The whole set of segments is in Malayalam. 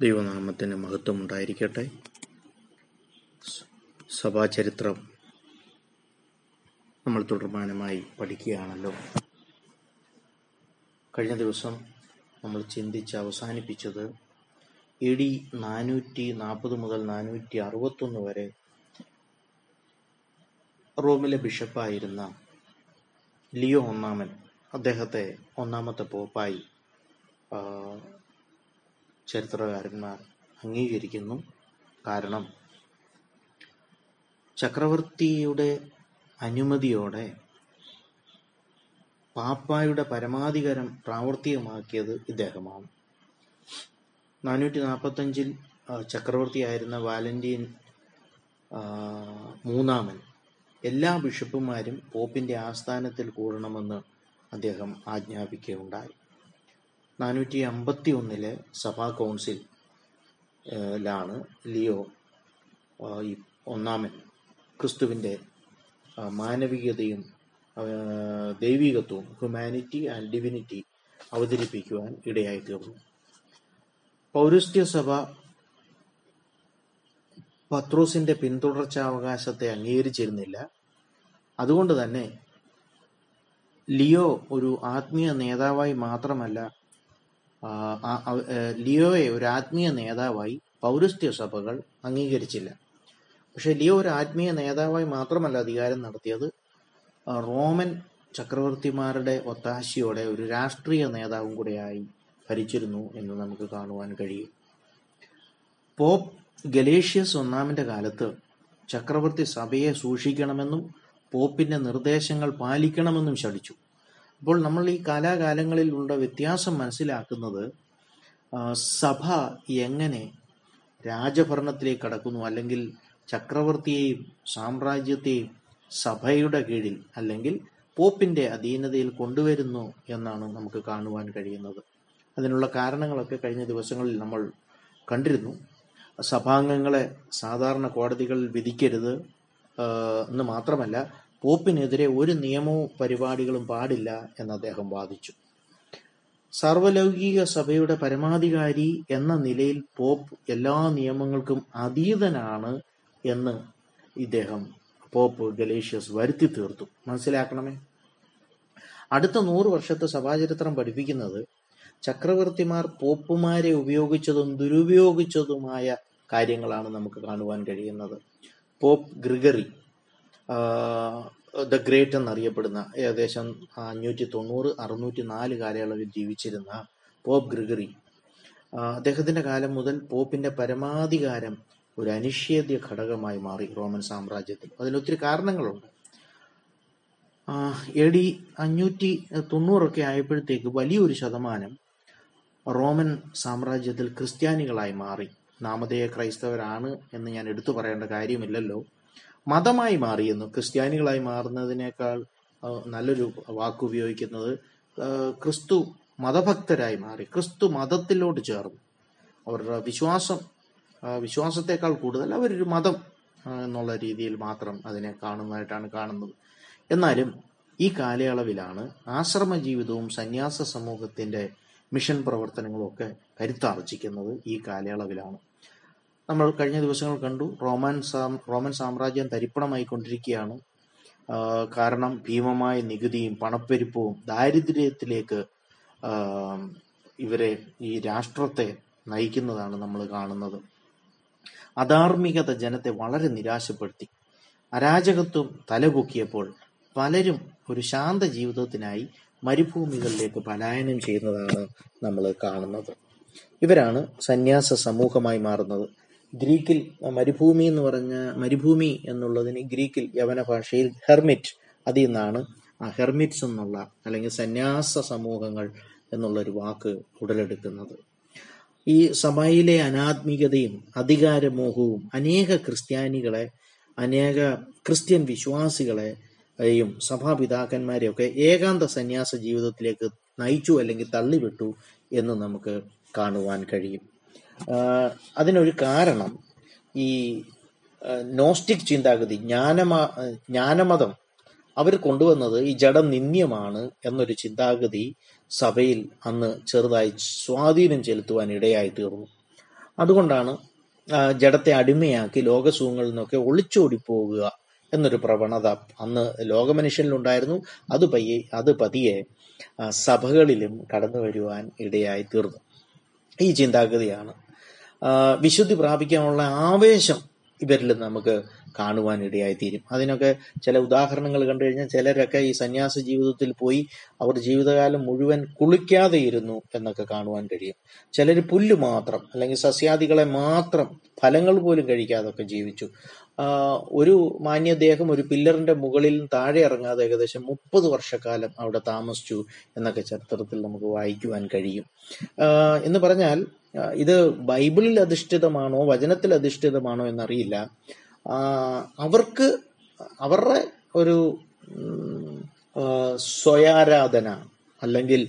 ദൈവനാമത്തിന് മഹത്വം ഉണ്ടായിരിക്കട്ടെ സഭാചരിത്രം നമ്മൾ തുടർമാനമായി പഠിക്കുകയാണല്ലോ. കഴിഞ്ഞ ദിവസം നമ്മൾ ചിന്തിച്ച് അവസാനിപ്പിച്ചത് എ ഡി നാനൂറ്റി നാൽപ്പത് മുതൽ നാനൂറ്റി അറുപത്തൊന്ന് വരെ റോമിലെ ബിഷപ്പായിരുന്ന ലിയോ ഒന്നാമൻ അദ്ദേഹത്തെ ഒന്നാമത്തെ പോപ്പായി ചരിത്രകാരന്മാർ അംഗീകരിക്കുന്നു. കാരണം ചക്രവർത്തിയുടെ അനുമതിയോടെ പാപ്പായുടെ പരമാധികാരം പ്രാവർത്തികമാക്കിയത് ഇദ്ദേഹമാണ്. നാനൂറ്റി നാൽപ്പത്തഞ്ചിൽ ചക്രവർത്തിയായിരുന്ന വാലന്റീൻ മൂന്നാമൻ എല്ലാ ബിഷപ്പുമാരും പോപ്പിന്റെ ആസ്ഥാനത്തിൽ കൂടണമെന്ന് അദ്ദേഹം ആജ്ഞാപിക്കുകയുണ്ടായി. നാനൂറ്റി അമ്പത്തി ഒന്നിലെ സഭാ കൗൺസിൽ ലാണ് ലിയോ ഈ ഒന്നാമൻ ക്രിസ്തുവിന്റെ മാനവികതയും ദൈവികത്വവും ഹ്യൂമാനിറ്റി ആൻഡ് ഡിവിനിറ്റി അവതരിപ്പിക്കുവാൻ ഇടയായി തീർന്നു പൗരസ്ത്യ സഭ പത്രോസിന്റെ പിന്തുടർച്ചാവകാശത്തെ അംഗീകരിച്ചിരുന്നില്ല. അതുകൊണ്ട് തന്നെ ലിയോ ഒരു ആത്മീയ നേതാവായി മാത്രമല്ല ലിയോയെ ഒരു ആത്മീയ നേതാവായി പൗരസ്ത്യ സഭകൾ അംഗീകരിച്ചില്ല. പക്ഷെ ലിയോ ഒരു ആത്മീയ നേതാവായി മാത്രമല്ല അധികാരം നടത്തിയത്. റോമൻ ചക്രവർത്തിമാരുടെ ഒത്താശയോടെ ഒരു രാഷ്ട്രീയ നേതാവും കൂടെയായി ഭരിച്ചിരുന്നു എന്ന് നമുക്ക് കാണുവാൻ കഴിയും. പോപ്പ് ഗലേഷ്യസ് ഒന്നാമിന്റെ കാലത്ത് ചക്രവർത്തി സഭയെ സൂക്ഷിക്കണമെന്നും പോപ്പിന്റെ നിർദ്ദേശങ്ങൾ പാലിക്കണമെന്നും ശഠിച്ചു. അപ്പോൾ നമ്മൾ ഈ കാലാകാലങ്ങളിലുള്ള വ്യത്യാസം മനസ്സിലാക്കുന്നത് സഭ എങ്ങനെ രാജഭരണത്തിലേക്ക് കടക്കുന്നു? അല്ലെങ്കിൽ ചക്രവർത്തിയെയും സാമ്രാജ്യത്തെയും സഭയുടെ കീഴിൽ അല്ലെങ്കിൽ പോപ്പിന്റെ അധീനതയിൽ കൊണ്ടുവരുന്നു എന്നാണ് നമുക്ക് കാണുവാൻ കഴിയുന്നത്. അതിനുള്ള കാരണങ്ങളൊക്കെ കഴിഞ്ഞ ദിവസങ്ങളിൽ നമ്മൾ കണ്ടിരുന്നു. സഭാംഗങ്ങളെ സാധാരണ കോടതികളിൽ വിധിക്കരുത് എന്ന് മാത്രമല്ല പോപ്പിനെതിരെ ഒരു നിയമവും പരിപാടികളും പാടില്ല എന്ന് അദ്ദേഹം വാദിച്ചു. സർവലൗകിക സഭയുടെ പരമാധികാരി എന്ന നിലയിൽ പോപ്പ് എല്ലാ നിയമങ്ങൾക്കും അതീതനാണ് എന്ന് ഇദ്ദേഹം പോപ്പ് ഗലേഷ്യസ് വരുത്തി തീർത്തു. മനസ്സിലാക്കണമേ? അടുത്ത നൂറ് വർഷത്തെ സഭാചരിത്രം പഠിപ്പിക്കുന്നത് ചക്രവർത്തിമാർ പോപ്പുമാരെ ഉപയോഗിച്ചതും ദുരുപയോഗിച്ചതുമായ കാര്യങ്ങളാണ് നമുക്ക് കാണുവാൻ കഴിയുന്നത്. Pop Gregory. ദ ഗ്രേറ്റ് എന്നറിയപ്പെടുന്ന ഏകദേശം അഞ്ഞൂറ്റി തൊണ്ണൂറ് അറുന്നൂറ്റി നാല് കാലയളവിൽ ജീവിച്ചിരുന്ന പോപ്പ് ഗ്രിഗറി. അദ്ദേഹത്തിന്റെ കാലം മുതൽ പോപ്പിന്റെ പരമാധികാരം ഒരു അനിഷേധ്യ ഘടകമായി മാറി റോമൻ സാമ്രാജ്യത്തിൽ. അതിനൊത്തിരി കാരണങ്ങളുണ്ട്. എ ഡി അഞ്ഞൂറ്റി തൊണ്ണൂറൊക്കെ ആയപ്പോഴത്തേക്ക് വലിയൊരു ശതമാനം റോമൻ സാമ്രാജ്യത്തിൽ ക്രിസ്ത്യാനികളായി മാറി. നാമധേയ ക്രൈസ്തവരാണ് എന്ന് ഞാൻ എടുത്തു പറയേണ്ട കാര്യമില്ലല്ലോ. മതമായി മാറിയെന്നു ക്രിസ്ത്യാനികളായി മാറുന്നതിനേക്കാൾ നല്ലൊരു വാക്ക് ഉപയോഗിക്കുന്നത് ക്രിസ്തു മതഭക്തരായി മാറി ക്രിസ്തു മതത്തിലോട്ട് ചേർന്നു. അവരുടെ വിശ്വാസം വിശ്വാസത്തെക്കാൾ കൂടുതൽ അവരൊരു മതം എന്നുള്ള രീതിയിൽ മാത്രം അതിനെ കാണുന്നതായിട്ടാണ് കാണുന്നത്. എന്നാലും ഈ കാലയളവിലാണ് ആശ്രമ ജീവിതവും സന്യാസ സമൂഹത്തിന്റെ മിഷൻ പ്രവർത്തനങ്ങളും ഒക്കെ കരുത്താർജിക്കുന്നത് ഈ കാലയളവിലാണ്. നമ്മൾ കഴിഞ്ഞ ദിവസങ്ങൾ കണ്ടു. റോമൻ സാം- റോമൻ സാമ്രാജ്യം തരിപ്പണമായി കൊണ്ടിരിക്കുകയാണ് കാരണം ഭീമമായ നികുതിയും പണപ്പെരുപ്പവും ദാരിദ്ര്യത്തിലേക്ക് ഇവരെ ഈ രാഷ്ട്രത്തെ നയിക്കുന്നതാണ് നമ്മൾ കാണുന്നത്. അധാർമികത ജനത്തെ വളരെ നിരാശപ്പെടുത്തി. അരാജകത്വം തലപൊക്കിയപ്പോൾ പലരും ഒരു ശാന്ത ജീവിതത്തിനായി മരുഭൂമികളിലേക്ക് പലായനം ചെയ്യുന്നതാണ് നമ്മൾ കാണുന്നത്. ഇവരാണ് സന്യാസ സമൂഹമായി മാറുന്നത്. ഗ്രീക്കിൽ മരുഭൂമി എന്ന് പറഞ്ഞ മരുഭൂമി എന്നുള്ളതിന് ഗ്രീക്കിൽ യവന ഭാഷയിൽ ഹെർമിറ്റ് അതിൽ നിന്നാണ് ആ ഹെർമിറ്റ്സ് എന്നുള്ള അല്ലെങ്കിൽ സന്യാസ സമൂഹങ്ങൾ എന്നുള്ള ഒരു വാക്ക് ഉടലെടുക്കുന്നത്. ഈ സഭയിലെ അനാത്മികതയും അധികാരമോഹവും അനേക ക്രിസ്ത്യാനികളെ അനേക ക്രിസ്ത്യൻ വിശ്വാസികളെ യും സഭാപിതാക്കന്മാരെയൊക്കെ ഏകാന്ത സന്യാസ ജീവിതത്തിലേക്ക് നയിച്ചു അല്ലെങ്കിൽ തള്ളിവിട്ടു എന്ന് നമുക്ക് കാണുവാൻ കഴിയും. അതിനൊരു കാരണം ഈ നോസ്റ്റിക് ചിന്താഗതി ജ്ഞാനമാ ജ്ഞാനമതം അവർ കൊണ്ടുവന്നത് ഈ ജഡം നിന്ദ്യമാണ് എന്നൊരു ചിന്താഗതി സഭയിൽ അന്ന് ചെറുതായി സ്വാധീനം ചെലുത്തുവാൻ ഇടയായി തീർന്നു. അതുകൊണ്ടാണ് ജഡത്തെ അടിമയാക്കി ലോകസുഖങ്ങളിൽ നിന്നൊക്കെ ഒളിച്ചോടി പോകുക എന്നൊരു പ്രവണത അന്ന് ലോകമനുഷ്യനിലുണ്ടായിരുന്നു. അത് പയ്യെ അത് പതിയെ സഭകളിലും കടന്നു വരുവാൻ ഇടയായി തീർന്നു. ഈ ചിന്താഗതിയാണ്. വിശുദ്ധി പ്രാപിക്കാനുള്ള ആവേശം ഇവരിൽ നമുക്ക് കാണുവാൻ തീരും അതിനൊക്കെ ചില ഉദാഹരണങ്ങൾ കണ്ടു കഴിഞ്ഞാൽ ചിലരൊക്കെ ഈ സന്യാസ ജീവിതത്തിൽ പോയി അവർ ജീവിതകാലം മുഴുവൻ കുളിക്കാതെ ഇരുന്നു എന്നൊക്കെ കാണുവാൻ കഴിയും. ചിലർ പുല്ല് മാത്രം അല്ലെങ്കിൽ സസ്യാദികളെ മാത്രം ഫലങ്ങൾ പോലും കഴിക്കാതെ ഒക്കെ ജീവിച്ചു. ഒരു മാന്യദേഹം ഒരു പില്ലറിന്റെ മുകളിൽ താഴെ ഇറങ്ങാതെ ഏകദേശം മുപ്പത് വർഷക്കാലം അവിടെ താമസിച്ചു എന്നൊക്കെ ചരിത്രത്തിൽ നമുക്ക് വായിക്കുവാൻ കഴിയും. എന്ന് പറഞ്ഞാൽ ഇത് ബൈബിളിൽ അധിഷ്ഠിതമാണോ വചനത്തിൽ അധിഷ്ഠിതമാണോ എന്നറിയില്ല. അവർക്ക് അവരുടെ ഒരു സ്വയാരാധന അല്ലെങ്കിൽ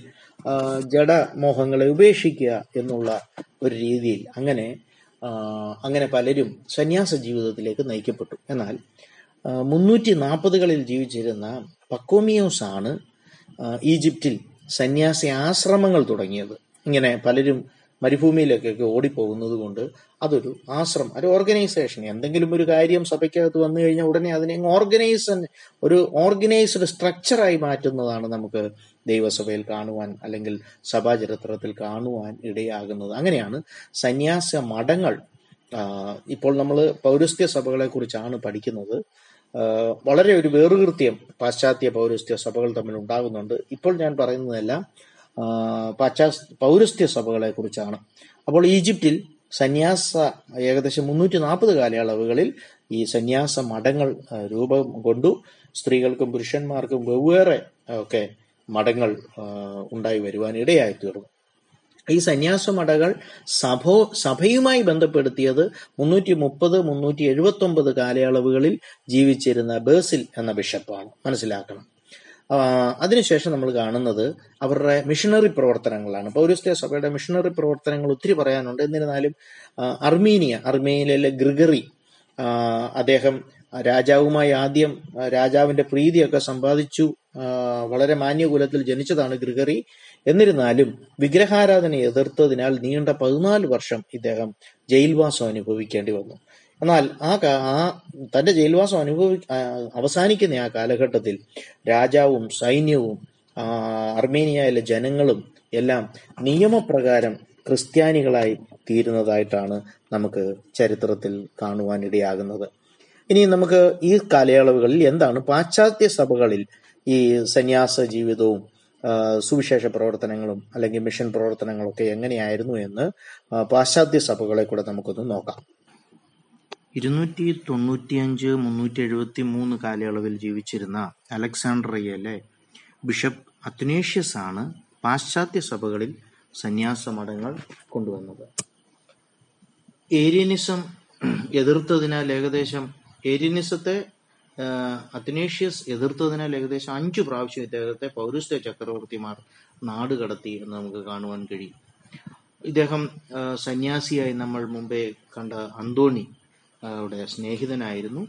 ജഡമോഹങ്ങളെ ഉപേക്ഷിക്കുക എന്നുള്ള ഒരു രീതിയിൽ അങ്ങനെ അങ്ങനെ പലരും സന്യാസ ജീവിതത്തിലേക്ക് നയിക്കപ്പെട്ടു. എന്നാൽ മുന്നൂറ്റി നാൽപ്പതുകളിൽ ജീവിച്ചിരുന്ന പക്കോമിയോസ് ആണ് ഈജിപ്തിൽ സന്യാസി ആശ്രമങ്ങൾ തുടങ്ങിയത്. ഇങ്ങനെ പലരും മരുഭൂമിയിലേക്കൊക്കെ ഓടിപ്പോകുന്നത് കൊണ്ട് അതൊരു ആശ്രമം ഒരു ഓർഗനൈസേഷൻ എന്തെങ്കിലും ഒരു കാര്യം സഭയ്ക്കകത്ത് വന്നു കഴിഞ്ഞാൽ ഉടനെ അതിനെ ഓർഗനൈസൻ ഒരു ഓർഗനൈസ്ഡ് സ്ട്രക്ചറായി മാറ്റുന്നതാണ് നമുക്ക് ദൈവസഭയിൽ കാണുവാൻ അല്ലെങ്കിൽ സഭാചരിത്രത്തിൽ കാണുവാൻ ഇടയാകുന്നത്. അങ്ങനെയാണ് സന്യാസ മഠങ്ങൾ. ഇപ്പോൾ നമ്മൾ പൗരസ്ത്യ സഭകളെ കുറിച്ചാണ് പഠിക്കുന്നത് വളരെ ഒരു വേറുകൃത്യം പാശ്ചാത്യ പൗരസ്ത്യ സഭകൾ തമ്മിൽ ഉണ്ടാകുന്നുണ്ട്. ഇപ്പോൾ ഞാൻ പറയുന്നതെല്ലാം ആ, പാശ്ചാത്യ പൗരസ്ത്യ സഭകളെ കുറിച്ചാണ് അപ്പോൾ ഈജിപ്തിൽ സന്യാസ ഏകദേശം മുന്നൂറ്റി നാൽപ്പത് കാലയളവുകളിൽ ഈ സന്യാസ മഠങ്ങൾ രൂപം കൊണ്ടു സ്ത്രീകൾക്കും പുരുഷന്മാർക്കും വെവ്വേറെ ഒക്കെ മഠങ്ങൾ ഉണ്ടായി വരുവാൻ ഇടയായി തീർന്നു. ഈ സന്യാസ മഠകൾ സഭോ സഭയുമായി ബന്ധപ്പെടുത്തിയത് മുന്നൂറ്റി മുപ്പത് മുന്നൂറ്റി എഴുപത്തി ഒമ്പത് കാലയളവുകളിൽ ജീവിച്ചിരുന്ന ബേസിൽ എന്ന ബിഷപ്പാണ്. മനസ്സിലാക്കണം. അതിനുശേഷം നമ്മൾ കാണുന്നത് അവരുടെ മിഷണറി പ്രവർത്തനങ്ങളാണ്. പൗരസ്ത്യ സഭയുടെ മിഷണറി പ്രവർത്തനങ്ങൾ ഒത്തിരി പറയാനുണ്ട്. എന്നിരുന്നാലും അർമീനിയ അർമേനിയയിലെ ഗ്രിഗറി അദ്ദേഹം രാജാവുമായി ആദ്യം രാജാവിന്റെ പ്രീതിയൊക്കെ സമ്പാദിച്ചു വളരെ മാന്യകുലത്തിൽ ജനിച്ചതാണ് ഗ്രിഗറി. എന്നിരുന്നാലും വിഗ്രഹാരാധന എതിർത്തതിനാൽ നീണ്ട പതിനാല് വർഷം ഇദ്ദേഹം ജയിൽവാസം അനുഭവിക്കേണ്ടി വന്നു. എന്നാൽ ആ ആ തന്റെ ജയിൽവാസം അനുഭവി അവസാനിക്കുന്ന ആ കാലഘട്ടത്തിൽ രാജാവും സൈന്യവും അർമേനിയയിലെ ജനങ്ങളും എല്ലാം നിയമപ്രകാരം ക്രിസ്ത്യാനികളായി തീരുന്നതായിട്ടാണ് നമുക്ക് ചരിത്രത്തിൽ കാണുവാനിടയാകുന്നത്. ഇനി നമുക്ക് ഈ കാലയളവുകളിൽ എന്താണ് പാശ്ചാത്യ സഭകളിൽ ഈ സന്യാസ ജീവിതവും സുവിശേഷ പ്രവർത്തനങ്ങളും അല്ലെങ്കിൽ മിഷൻ പ്രവർത്തനങ്ങളൊക്കെ എങ്ങനെയായിരുന്നു എന്ന് പാശ്ചാത്യ സഭകളെ കൂടെ നമുക്കൊന്ന് നോക്കാം. ഇരുന്നൂറ്റി തൊണ്ണൂറ്റിയഞ്ച് മുന്നൂറ്റി എഴുപത്തി മൂന്ന് കാലയളവിൽ ജീവിച്ചിരുന്ന അലക്സാണ്ട്രിയയിലെ ബിഷപ്പ് അത്നേഷ്യസ് ആണ് പാശ്ചാത്യ സഭകളിൽ സന്യാസ മഠങ്ങൾ കൊണ്ടുവന്നത്. ഏരിയനിസം എതിർത്തതിനാൽ ഏകദേശം ഏരിയനിസത്തെ അത്നേഷ്യസ് എതിർത്തതിനാൽ ഏകദേശം അഞ്ചു പ്രാവശ്യം ഇദ്ദേഹത്തെ പൗരസ്ത്യ ചക്രവർത്തിമാർ നാട് കടത്തി എന്ന് നമുക്ക് കാണുവാൻ കഴിയും. ഇദ്ദേഹം സന്യാസിയായി നമ്മൾ മുമ്പേ കണ്ട അന്തോണി യുടെ സ്നേഹിതനായിരുന്നു.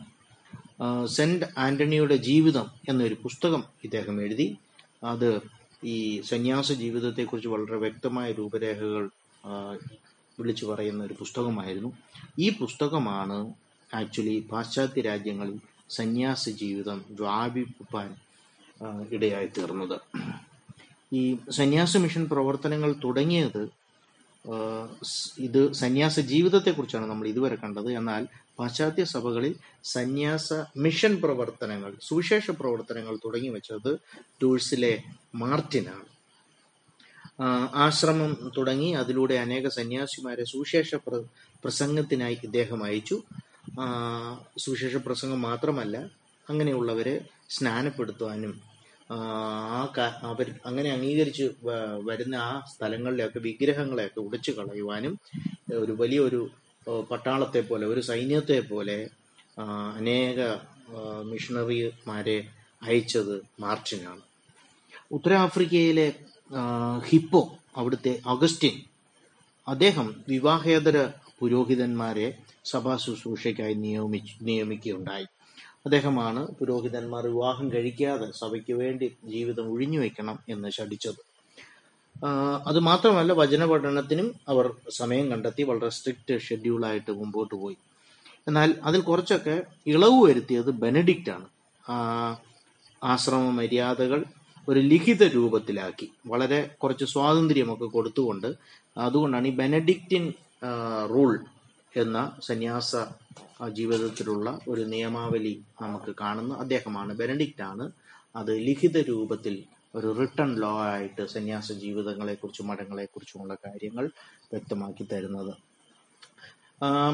സെന്റ് ആന്റണിയുടെ ജീവിതം എന്നൊരു പുസ്തകം ഇദ്ദേഹം എഴുതി. അത് ഈ സന്യാസ ജീവിതത്തെക്കുറിച്ച് വളരെ വ്യക്തമായ രൂപരേഖകൾ വിളിച്ചു പറയുന്ന ഒരു പുസ്തകമായിരുന്നു. ഈ പുസ്തകമാണ് ആക്ച്വലി പാശ്ചാത്യ രാജ്യങ്ങളിൽ സന്യാസ ജീവിതം വ്യാപിപ്പാൻ ഇടയായി തീർന്നത്. ഈ സന്യാസ മിഷൻ പ്രവർത്തനങ്ങൾ തുടങ്ങിയത് ഇത് സന്യാസ ജീവിതത്തെക്കുറിച്ചാണ് നമ്മൾ ഇതുവരെ കണ്ടത്. എന്നാൽ പാശ്ചാത്യ സഭകളിൽ സന്യാസ മിഷൻ പ്രവർത്തനങ്ങൾ സുവിശേഷ പ്രവർത്തനങ്ങൾ തുടങ്ങി വെച്ചത് ടൂഴ്സിലെ മാർട്ടിനാണ്. ആശ്രമം തുടങ്ങി അതിലൂടെ അനേക സന്യാസിമാരെ സുവിശേഷ പ്ര പ്രസംഗത്തിനായി ഇദ്ദേഹം അയച്ചു. സുവിശേഷ പ്രസംഗം മാത്രമല്ല അങ്ങനെയുള്ളവരെ സ്നാനപ്പെടുത്തുവാനും അവർ അങ്ങനെ അംഗീകരിച്ച് വരുന്ന ആ സ്ഥലങ്ങളിലെയൊക്കെ വിഗ്രഹങ്ങളെയൊക്കെ ഉടച്ചു കളയുവാനും ഒരു വലിയൊരു പട്ടാളത്തെ പോലെ ഒരു സൈന്യത്തെ പോലെ അനേക മിഷണറിമാരെ അയച്ചത് മാർച്ചിനാണ്. ഉത്തരാഫ്രിക്കയിലെ ഹിപ്പോ അവിടുത്തെ അഗസ്റ്റിൻ അദ്ദേഹം വിവാഹേതര പുരോഹിതന്മാരെ സഭാ ശുശ്രൂഷയ്ക്കായി നിയമിച്ചു നിയമിക്കുകയുണ്ടായി. അദ്ദേഹമാണ് പുരോഹിതന്മാർ വിവാഹം കഴിക്കാതെ സഭയ്ക്ക് വേണ്ടി ജീവിതം ഒഴിഞ്ഞു വെക്കണം എന്ന് ശഠിച്ചത്. അത് മാത്രമല്ല വചന പഠനത്തിനും അവർ സമയം കണ്ടെത്തി വളരെ സ്ട്രിക്റ്റ് ഷെഡ്യൂളായിട്ട് മുമ്പോട്ട് പോയി. എന്നാൽ അതിൽ കുറച്ചൊക്കെ ഇളവ് വരുത്തിയത് ബെനഡിക്റ്റ് ആണ്. ആശ്രമ മര്യാദകൾ ഒരു ലിഖിത രൂപത്തിലാക്കി. വളരെ കുറച്ച് സ്വാതന്ത്ര്യമൊക്കെ കൊടുത്തുകൊണ്ട് അതുകൊണ്ടാണ് ഈ ബെനഡിക്റ്റിൻ റൂൾ എന്ന സന്യാസ ജീവിതത്തിലുള്ള ഒരു നിയമാവലി നമുക്ക് കാണുന്നു അദ്ദേഹമാണ്. ബെനഡിക്റ്റ് ആണ്. അത് ലിഖിത രൂപത്തിൽ ഒരു റിട്ടൺ ലോ ആയിട്ട് സന്യാസ ജീവിതങ്ങളെക്കുറിച്ചും മഠങ്ങളെക്കുറിച്ചുമുള്ള കാര്യങ്ങൾ വ്യക്തമാക്കി തരുന്നത്.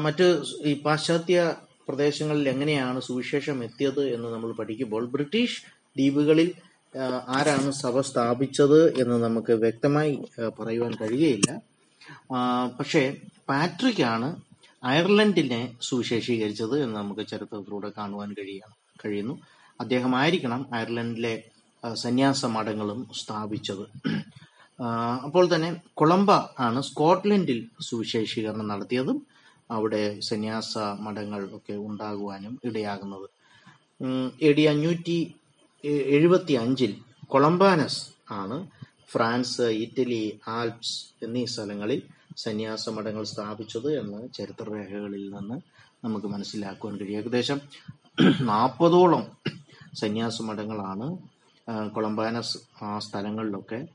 മറ്റ് ഈ പാശ്ചാത്യ പ്രദേശങ്ങളിൽ എങ്ങനെയാണ് സുവിശേഷം എത്തിയത് എന്ന് നമ്മൾ പഠിക്കുമ്പോൾ ബ്രിട്ടീഷ് ദ്വീപുകളിൽ ആരാണ് സഭ സ്ഥാപിച്ചത് എന്ന് നമുക്ക് വ്യക്തമായി പറയുവാൻ കഴിയുകയില്ല. പക്ഷേ പാട്രിക് ആണ് അയർലൻഡിനെ സുവിശേഷീകരിച്ചത് എന്ന് നമുക്ക് ചരിത്രത്തിലൂടെ കാണുവാൻ കഴിയണം കഴിയുന്നു. അദ്ദേഹമായിരിക്കണം അയർലൻഡിലെ സന്യാസ മഠങ്ങളും സ്ഥാപിച്ചത്. അപ്പോൾ തന്നെ കൊളംബ ആണ് സ്കോട്ട്ലൻഡിൽ സുവിശേഷീകരണം നടത്തിയതും അവിടെ സന്യാസ മഠങ്ങൾ ഒക്കെ ഉണ്ടാകുവാനും ഇടയാകുന്നത്. എ ഡി അഞ്ഞൂറ്റി എഴുപത്തി അഞ്ചിൽ കൊളംബാനസ് ആണ് ഫ്രാൻസ് ഇറ്റലി ആൽപ്സ് എന്നീ സ്ഥലങ്ങളിൽ സന്യാസ മഠങ്ങൾ സ്ഥാപിച്ചത് എന്ന് ചരിത്രരേഖകളിൽ നിന്ന് നമുക്ക് മനസ്സിലാക്കുവാൻ കഴിയും. ഏകദേശം നാൽപ്പതോളം സന്യാസ മഠങ്ങളാണ് കൊളംബാന സ്ഥലങ്ങളിലൊക്കെ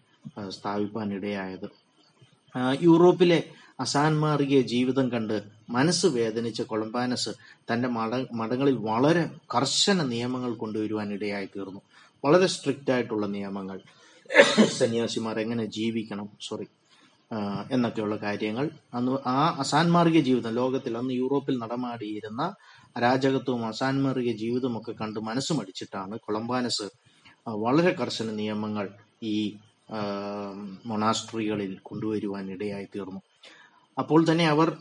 സ്ഥാപിക്കാൻ ഇടയായത് യൂറോപ്പിലെ അസാൻമാർഗീയ ജീവിതം കണ്ട് മനസ്സ് വേദനിച്ച കൊളംബാനസ് തന്റെ മട മഠങ്ങളിൽ വളരെ കർശന നിയമങ്ങൾ കൊണ്ടുവരുവാൻ ഇടയായി തീർന്നു. വളരെ സ്ട്രിക്റ്റ് ആയിട്ടുള്ള നിയമങ്ങൾ. സന്യാസിമാർ എങ്ങനെ ജീവിക്കണം? സോറി. എന്നൊക്കെയുള്ള കാര്യങ്ങൾ. അന്ന് ആ അസാൻമാർഗിക ജീവിതം ലോകത്തിൽ അന്ന് യൂറോപ്പിൽ നടമാടിയിരുന്ന അരാജകത്വവും അസാൻമാർഗിക ജീവിതവും ഒക്കെ കണ്ട് മനസ്സ് മടിച്ചിട്ടാണ് കൊളംബാനസ് വളരെ കർശന നിയമങ്ങൾ ഈ മൊണാസ്ട്രികളിൽ കൊണ്ടുവരുവാൻ ഇടയായി തീർന്നു. അപ്പോൾ തന്നെ അവർ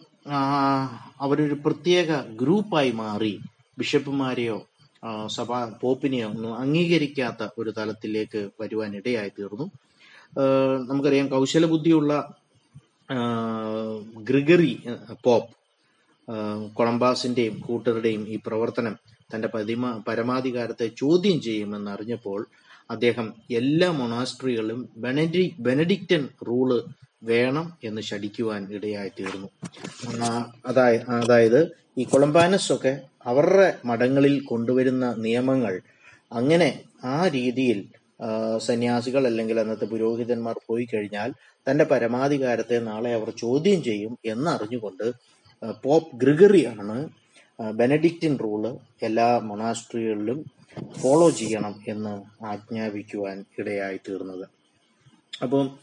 അവരൊരു പ്രത്യേക ഗ്രൂപ്പായി മാറി. ബിഷപ്പുമാരെയോ സഭാ പോപ്പിനെയോ ഒന്നും അംഗീകരിക്കാത്ത ഒരു തലത്തിലേക്ക് വരുവാൻ ഇടയായി തീർന്നു. നമുക്കറിയാം കൗശല ബുദ്ധിയുള്ള ആ, ഗ്രിഗറി പോപ്പ് കൊളംബാസിന്റെയും കൂട്ടരുടെയും ഈ പ്രവർത്തനം തന്റെ പതിമ പരമാധികാരത്തെ ചോദ്യം ചെയ്യുമെന്ന് അറിഞ്ഞപ്പോൾ അദ്ദേഹം എല്ലാ മൊണാസ്ട്രികളിലും ബെനഡി ബെനഡിക്റ്റൻ റൂൾ വേണം എന്ന് ശടിക്കുവാൻ ഇടയായി തീർന്നു. അതായത് അതായ- അതായത് ഈ കൊളംബാനസ് ഒക്കെ അവരുടെ മഠങ്ങളിൽ കൊണ്ടുവരുന്ന നിയമങ്ങൾ അങ്ങനെ ആ രീതിയിൽ സന്യാസികൾ അല്ലെങ്കിൽ അന്നത്തെ പുരോഹിതന്മാർ പോയി കഴിഞ്ഞാൽ തന്റെ പരമാധികാരത്തെ നാളെ അവർ ചോദ്യം ചെയ്യും എന്നറിഞ്ഞുകൊണ്ട് പോപ്പ് ഗ്രിഗറി ആണ് ബെനഡിക്റ്റിൻ റൂൾ എല്ലാ മൊണാസ്ട്രികളിലും ഫോളോ ചെയ്യണം എന്ന് ആജ്ഞാപിക്കുവാൻ ഇടയായി തീർന്നത്. അപ്പം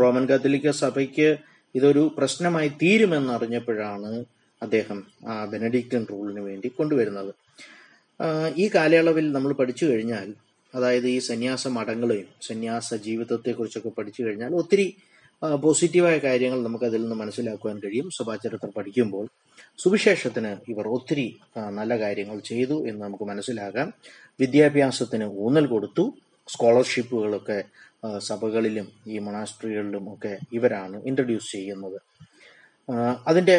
റോമൻ കത്തോലിക്ക സഭയ്ക്ക് ഇതൊരു പ്രശ്നമായി തീരുമെന്നറിഞ്ഞപ്പോഴാണ് അദ്ദേഹം ആ ബെനഡിക്റ്റൻ റൂളിന് വേണ്ടി കൊണ്ടുവരുന്നത്. ഈ കാലയളവിൽ നമ്മൾ പഠിച്ചു കഴിഞ്ഞാൽ അതായത് ഈ സന്യാസ മഠങ്ങളെയും സന്യാസ ജീവിതത്തെക്കുറിച്ചൊക്കെ പഠിച്ചു കഴിഞ്ഞാൽ ഒത്തിരി പോസിറ്റീവായ കാര്യങ്ങൾ നമുക്ക് അതിൽ നിന്ന് മനസ്സിലാക്കുവാൻ കഴിയും. സഭാചരിത്രം പഠിക്കുമ്പോൾ സുവിശേഷത്തിന് ഇവർ ഒത്തിരി നല്ല കാര്യങ്ങൾ ചെയ്തു എന്ന് നമുക്ക് മനസ്സിലാകാം. വിദ്യാഭ്യാസത്തിന് ഊന്നൽ കൊടുത്തു. സ്കോളർഷിപ്പുകളൊക്കെ സഭകളിലും ഈ മൊണാസ്ട്രികളിലും ഒക്കെ ഇവരാണ് ഇൻട്രൊഡ്യൂസ് ചെയ്യുന്നത്. അതിന്റെ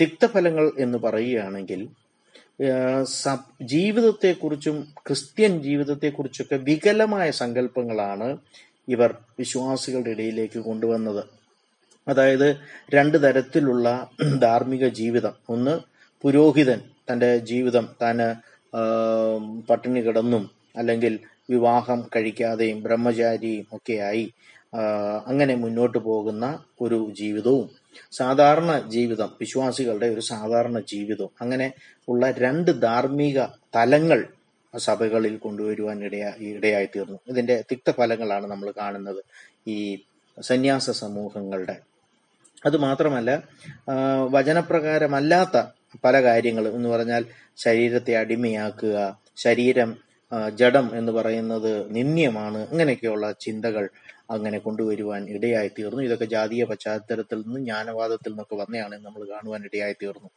തിക്തഫലങ്ങൾ എന്ന് പറയുകയാണെങ്കിൽ ജീവിതത്തെക്കുറിച്ചും ക്രിസ്ത്യൻ ജീവിതത്തെക്കുറിച്ചൊക്കെ വികലമായ സങ്കല്പങ്ങളാണ് ഇവർ വിശ്വാസികളുടെ ഇടയിലേക്ക് കൊണ്ടുവന്നത്. അതായത് രണ്ട് തരത്തിലുള്ള ധാർമ്മിക ജീവിതം. ഒന്ന് പുരോഹിതൻ തന്റെ ജീവിതം താൻ പട്ടിണി കിടന്നും അല്ലെങ്കിൽ വിവാഹം കഴിക്കാതെയും ബ്രഹ്മചാരിയും ഒക്കെയായി അങ്ങനെ മുന്നോട്ട് പോകുന്ന ഒരു ജീവിതവും. സാധാരണ ജീവിതം വിശ്വാസികളുടെ ഒരു സാധാരണ ജീവിതം. അങ്ങനെ ഉള്ള രണ്ട് ധാർമ്മിക തലങ്ങൾ സഭകളിൽ കൊണ്ടുവരുവാൻ ഇടയാ ഇടയായി തീർന്നു ഇതിന്റെ തിക്തഫലങ്ങളാണ് നമ്മൾ കാണുന്നത് ഈ സന്യാസ സമൂഹങ്ങളുടെ. അത് മാത്രമല്ല ആ, വചനപ്രകാരമല്ലാത്ത പല കാര്യങ്ങളും എന്ന് പറഞ്ഞാൽ ശരീരത്തെ അടിമയാക്കുക ശരീരം ജഡം എന്ന് പറയുന്നത് നിന്ദ്യമാണ് അങ്ങനെയൊക്കെയുള്ള ചിന്തകൾ അങ്ങനെ കൊണ്ടുവരുവാൻ ഇടയായി തീർന്നു ഇതൊക്കെ ജാതീയ പശ്ചാത്തലത്തിൽ നിന്ന് ജ്ഞാനവാദത്തിൽ നിന്നൊക്കെ വന്നെയാണ് നമ്മൾ കാണുവാൻ ഇടയായി തീർന്നു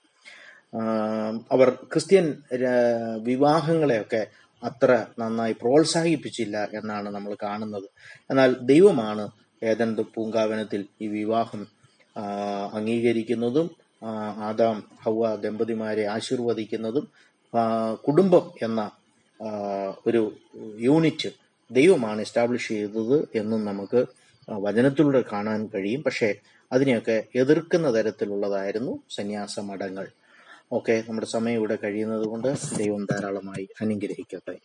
അവർ ക്രിസ്ത്യൻ വിവാഹങ്ങളെയൊക്കെ അത്ര നന്നായി പ്രോത്സാഹിപ്പിച്ചില്ല എന്നാണ് നമ്മൾ കാണുന്നത്. എന്നാൽ ദൈവമാണ് ഏതൻ പൂങ്കാവനത്തിൽ ഈ വിവാഹം അംഗീകരിക്കുന്നതും ആദാം ഹവ ദമ്പതിമാരെ ആശീർവദിക്കുന്നതും കുടുംബം എന്ന ഒരു യൂണിറ്റ് ദൈവമാണ് എസ്റ്റാബ്ലിഷ് ചെയ്തത് എന്നും നമുക്ക് വചനത്തിലൂടെ കാണാൻ കഴിയും. പക്ഷേ അതിനെയൊക്കെ എതിർക്കുന്ന തരത്തിലുള്ളതായിരുന്നു സന്യാസ മഠങ്ങൾ ഓക്കെ നമ്മുടെ സമയം ഇവിടെ കഴിയുന്നത് കൊണ്ട് ദൈവം ധാരാളമായി അനുഗ്രഹിക്കട്ടെ.